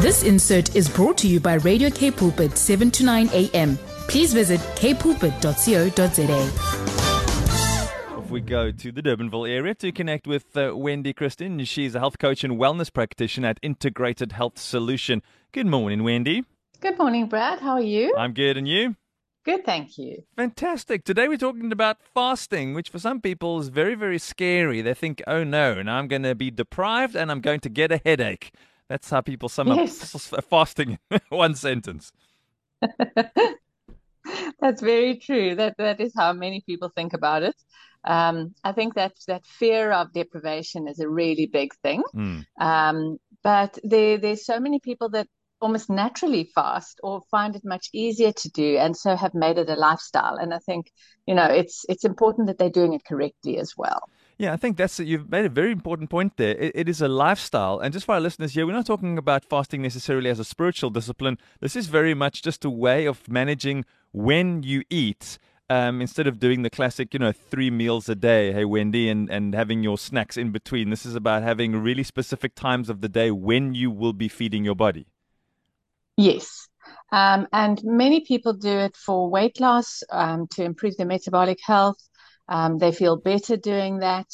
This insert is brought to you by Radio K Pulpit 7 to 9 a.m. Please visit kpulpit.co.za. Off we go to the Durbanville area to connect with uh, Wendy Christien. She's a health coach and wellness practitioner at Integrated Health Solution. Good morning, Wendy. Good morning, Brad. How are you? I'm good, and you? Good, thank you. Fantastic. Today we're talking about fasting, which for some people is very, very scary. They think, oh no, now I'm going to be deprived and I'm going to get a headache. That's how people sum Yes. up fasting one sentence. That's very true. That that is how many people think about it. Um, I think that that fear of deprivation is a really big thing. Mm. Um, but there there's so many people that almost naturally fast or find it much easier to do, and so have made it a lifestyle. And I think, you know, it's it's important that they're doing it correctly as well. Yeah, I think that's you've made a very important point there. It, it is a lifestyle, and just for our listeners here, we're not talking about fasting necessarily as a spiritual discipline. This is very much just a way of managing when you eat. Um, instead of doing the classic, you know, three meals a day, hey Wendy, and, and having your snacks in between, this is about having really specific times of the day when you will be feeding your body. Yes. Um, and many people do it for weight loss, um, to improve their metabolic health. Um, they feel better doing that.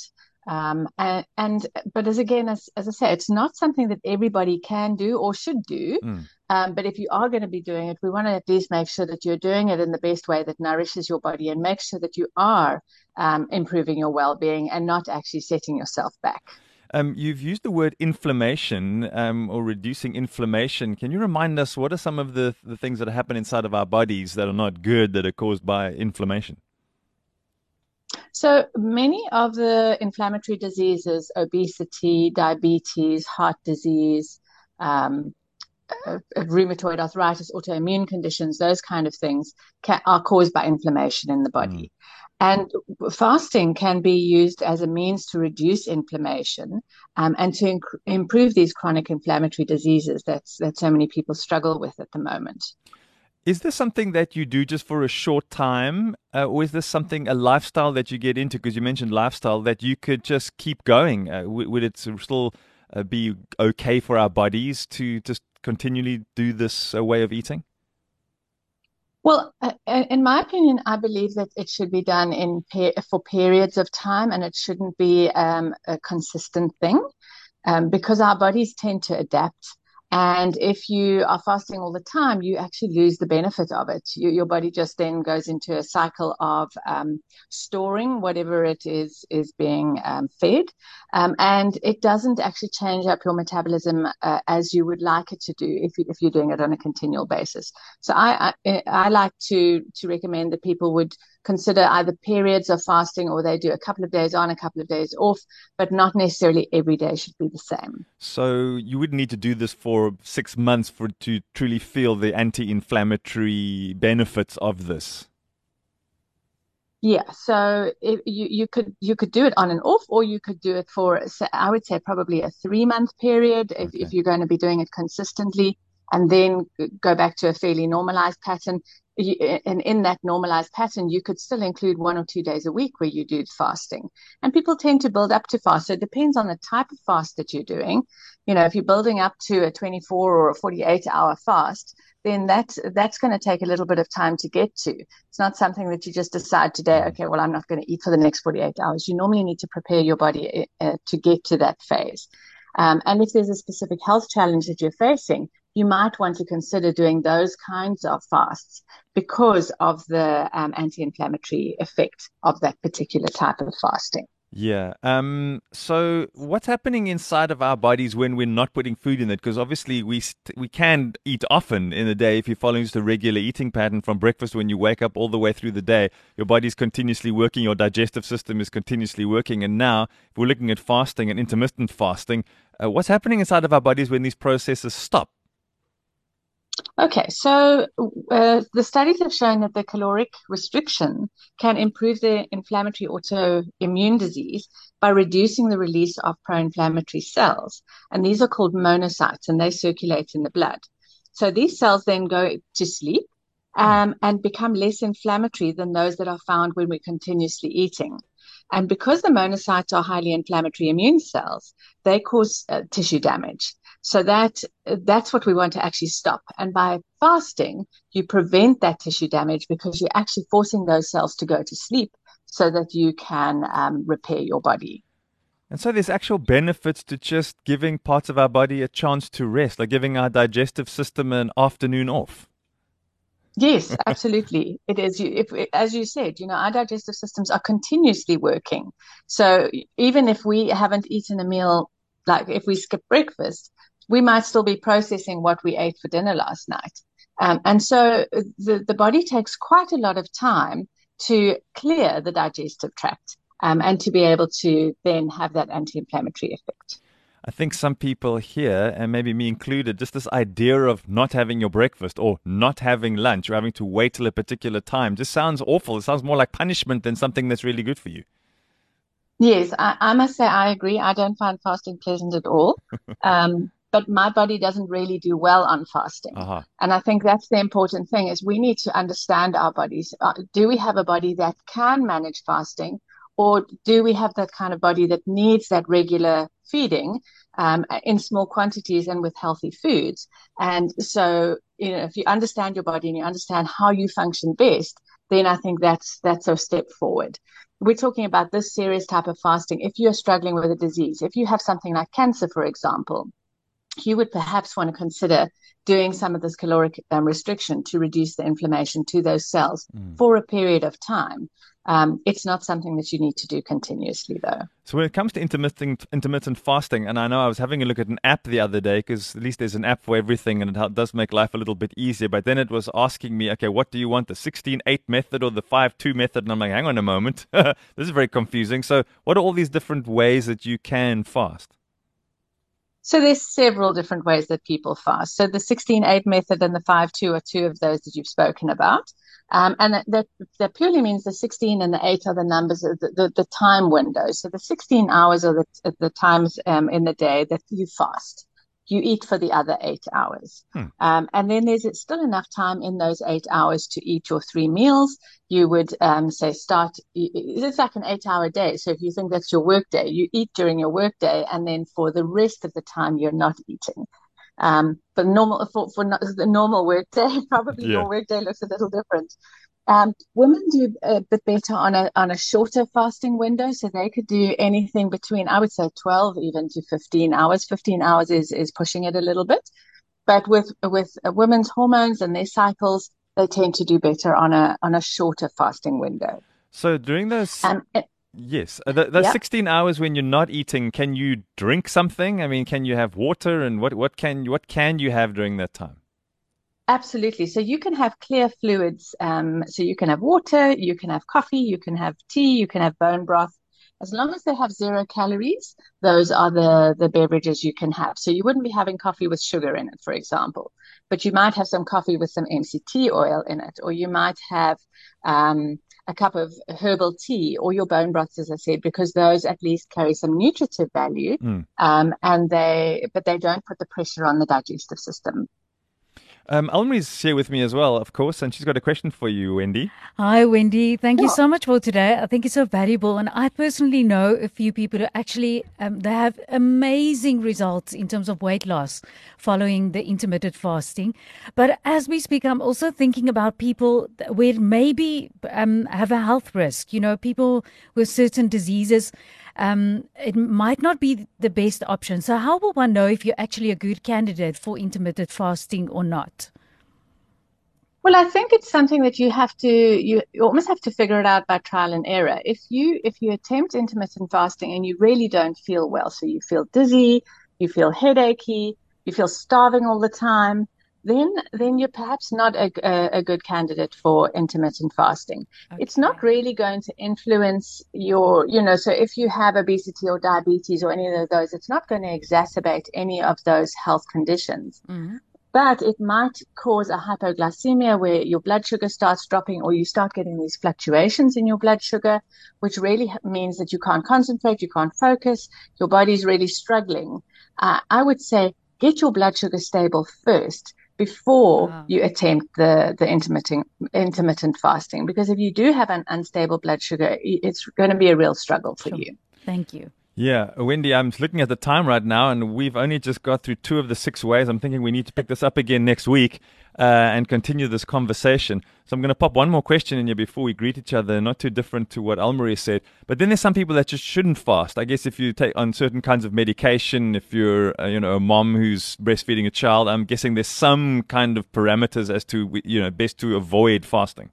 Um, and, and but as again, as, as I say, it's not something that everybody can do or should do. Mm. Um, but if you are going to be doing it, we want to at least make sure that you're doing it in the best way that nourishes your body and make sure that you are um, improving your well-being and not actually setting yourself back. Um, you've used the word inflammation um, or reducing inflammation. Can you remind us what are some of the, the things that happen inside of our bodies that are not good that are caused by inflammation? So many of the inflammatory diseases, obesity, diabetes, heart disease, um, uh, rheumatoid arthritis, autoimmune conditions, those kind of things can, are caused by inflammation in the body. And fasting can be used as a means to reduce inflammation um, and to inc- improve these chronic inflammatory diseases that's, that so many people struggle with at the moment. Is this something that you do just for a short time, uh, or is this something a lifestyle that you get into? Because you mentioned lifestyle that you could just keep going. Uh, w- would it still uh, be okay for our bodies to just continually do this uh, way of eating? Well, uh, in my opinion, I believe that it should be done in per for periods of time, and it shouldn't be um, a consistent thing, um, because our bodies tend to adapt. And if you are fasting all the time, you actually lose the benefit of it. You, your body just then goes into a cycle of um, storing whatever it is is being um, fed, um, and it doesn't actually change up your metabolism uh, as you would like it to do if you, if you're doing it on a continual basis. So I, I I like to to recommend that people would consider either periods of fasting or they do a couple of days on, a couple of days off, but not necessarily every day should be the same. So you would need to do this for six months for to truly feel the anti-inflammatory benefits of this. Yeah, so if you you could you could do it on and off, or you could do it for I would say probably a three month period if, Okay. if you're going to be doing it consistently, and then go back to a fairly normalized pattern. And in that normalized pattern, you could still include one or two days a week where you do fasting. And people tend to build up to fast. So it depends on the type of fast that you're doing. You know, if you're building up to a 24 or a 48 hour fast, then that's that's going to take a little bit of time to get to. It's not something that you just decide today, okay, well, I'm not going to eat for the next 48 hours. You normally need to prepare your body uh, to get to that phase. Um, and if there's a specific health challenge that you're facing, you might want to consider doing those kinds of fasts because of the um, anti-inflammatory effect of that particular type of fasting. Yeah. Um. So, what's happening inside of our bodies when we're not putting food in it? Because obviously, we st- we can eat often in the day if you're following just a regular eating pattern from breakfast when you wake up all the way through the day. Your body's continuously working. Your digestive system is continuously working. And now, if we're looking at fasting and intermittent fasting, uh, what's happening inside of our bodies when these processes stop? Okay, so uh, the studies have shown that the caloric restriction can improve the inflammatory autoimmune disease by reducing the release of pro-inflammatory cells. And these are called monocytes and they circulate in the blood. So these cells then go to sleep um, and become less inflammatory than those that are found when we're continuously eating. And because the monocytes are highly inflammatory immune cells, they cause uh, tissue damage. So that that's what we want to actually stop. And by fasting, you prevent that tissue damage because you're actually forcing those cells to go to sleep so that you can um, repair your body. And so there's actual benefits to just giving parts of our body a chance to rest, like giving our digestive system an afternoon off. Yes, absolutely. it is. If, as you said, you know, our digestive systems are continuously working. So even if we haven't eaten a meal, like if we skip breakfast, we might still be processing what we ate for dinner last night. Um, and so the, the body takes quite a lot of time to clear the digestive tract um, and to be able to then have that anti inflammatory effect. I think some people here, and maybe me included, just this idea of not having your breakfast or not having lunch or having to wait till a particular time just sounds awful. It sounds more like punishment than something that's really good for you. Yes, I, I must say I agree. I don't find fasting pleasant at all. Um, but my body doesn't really do well on fasting. Uh-huh. And I think that's the important thing is we need to understand our bodies. Uh, do we have a body that can manage fasting or do we have that kind of body that needs that regular feeding um, in small quantities and with healthy foods? And so, you know, if you understand your body and you understand how you function best, then I think that's that's a step forward. We're talking about this serious type of fasting. If you're struggling with a disease, if you have something like cancer, for example, you would perhaps want to consider doing some of this caloric um, restriction to reduce the inflammation to those cells mm. for a period of time. Um, it's not something that you need to do continuously, though. So when it comes to intermittent intermittent fasting, and I know I was having a look at an app the other day because at least there's an app for everything, and it does make life a little bit easier. But then it was asking me, okay, what do you want, the 16-8 method or the 5-2 method? And I'm like, hang on a moment, this is very confusing. So what are all these different ways that you can fast? So there's several different ways that people fast. So the 16-8 method and the 5-2 are two of those that you've spoken about. Um, and that, that, purely means the 16 and the 8 are the numbers of the, the, the time windows. So the 16 hours are the, the times um, in the day that you fast you eat for the other eight hours. Hmm. Um, and then there's still enough time in those eight hours to eat your three meals. You would um, say start, it's like an eight hour day. So if you think that's your work day, you eat during your work day. And then for the rest of the time, you're not eating. Um, but normal, for, for the normal work day, probably yeah. your work day looks a little different. Um, women do a bit better on a on a shorter fasting window, so they could do anything between I would say 12 even to 15 hours. 15 hours is is pushing it a little bit, but with with women's hormones and their cycles, they tend to do better on a on a shorter fasting window. So during those. Um, it, Yes, uh, the, the yep. 16 hours when you're not eating, can you drink something? I mean, can you have water, and what, what can what can you have during that time? Absolutely. So you can have clear fluids. Um, so you can have water, you can have coffee, you can have tea, you can have bone broth. As long as they have zero calories, those are the, the beverages you can have. So you wouldn't be having coffee with sugar in it, for example, but you might have some coffee with some MCT oil in it, or you might have um, a cup of herbal tea or your bone broths, as I said, because those at least carry some nutritive value, mm. um, and they but they don't put the pressure on the digestive system. Um, Almary's here with me as well, of course, and she's got a question for you, Wendy. Hi, Wendy. Thank you so much for today. I think it's so valuable, and I personally know a few people who actually um, they have amazing results in terms of weight loss following the intermittent fasting. But as we speak, I'm also thinking about people where maybe um, have a health risk. You know, people with certain diseases um, it might not be the best option. So, how will one know if you're actually a good candidate for intermittent fasting or not? Well, I think it's something that you have to you, you almost have to figure it out by trial and error. If you if you attempt intermittent fasting and you really don't feel well, so you feel dizzy, you feel headachy, you feel starving all the time, then then you're perhaps not a, a, a good candidate for intermittent fasting. Okay. It's not really going to influence your, you know, so if you have obesity or diabetes or any of those, it's not going to exacerbate any of those health conditions. Mm-hmm. But it might cause a hypoglycemia where your blood sugar starts dropping or you start getting these fluctuations in your blood sugar, which really means that you can't concentrate, you can't focus, your body's really struggling. Uh, I would say get your blood sugar stable first before wow. you attempt the, the intermittent, intermittent fasting. Because if you do have an unstable blood sugar, it's going to be a real struggle for sure. you. Thank you. Yeah, Wendy, I'm looking at the time right now, and we've only just got through two of the six ways. I'm thinking we need to pick this up again next week uh, and continue this conversation. So I'm going to pop one more question in here before we greet each other, not too different to what Almarie said. But then there's some people that just shouldn't fast. I guess if you take on certain kinds of medication, if you're uh, you know a mom who's breastfeeding a child, I'm guessing there's some kind of parameters as to you know best to avoid fasting.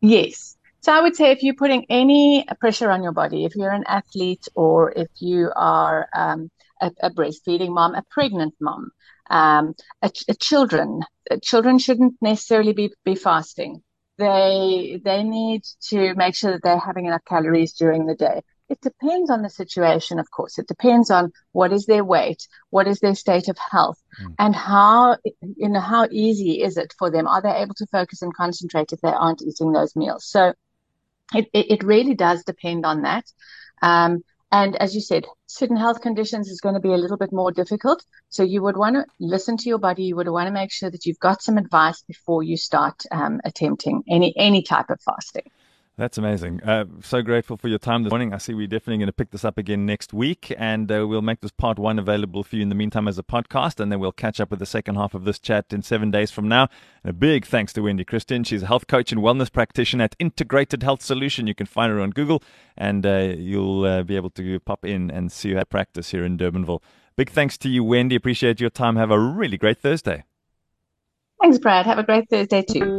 Yes. So I would say if you're putting any pressure on your body, if you're an athlete or if you are um, a, a, breastfeeding mom, a pregnant mom, um, a, a children, children shouldn't necessarily be, be fasting. They they need to make sure that they're having enough calories during the day. It depends on the situation, of course. It depends on what is their weight, what is their state of health, mm. and how you know how easy is it for them? Are they able to focus and concentrate if they aren't eating those meals? So it, it, it really does depend on that. Um, and as you said, certain health conditions is going to be a little bit more difficult. So you would want to listen to your body. You would want to make sure that you've got some advice before you start um, attempting any any type of fasting. That's amazing. Uh, so grateful for your time this morning. I see we're definitely going to pick this up again next week, and uh, we'll make this part one available for you in the meantime as a podcast, and then we'll catch up with the second half of this chat in seven days from now. And a big thanks to Wendy Christien. She's a health coach and wellness practitioner at Integrated Health Solution. You can find her on Google, and uh, you'll uh, be able to pop in and see her practice here in Durbanville. Big thanks to you, Wendy. Appreciate your time. Have a really great Thursday. Thanks, Brad. Have a great Thursday too.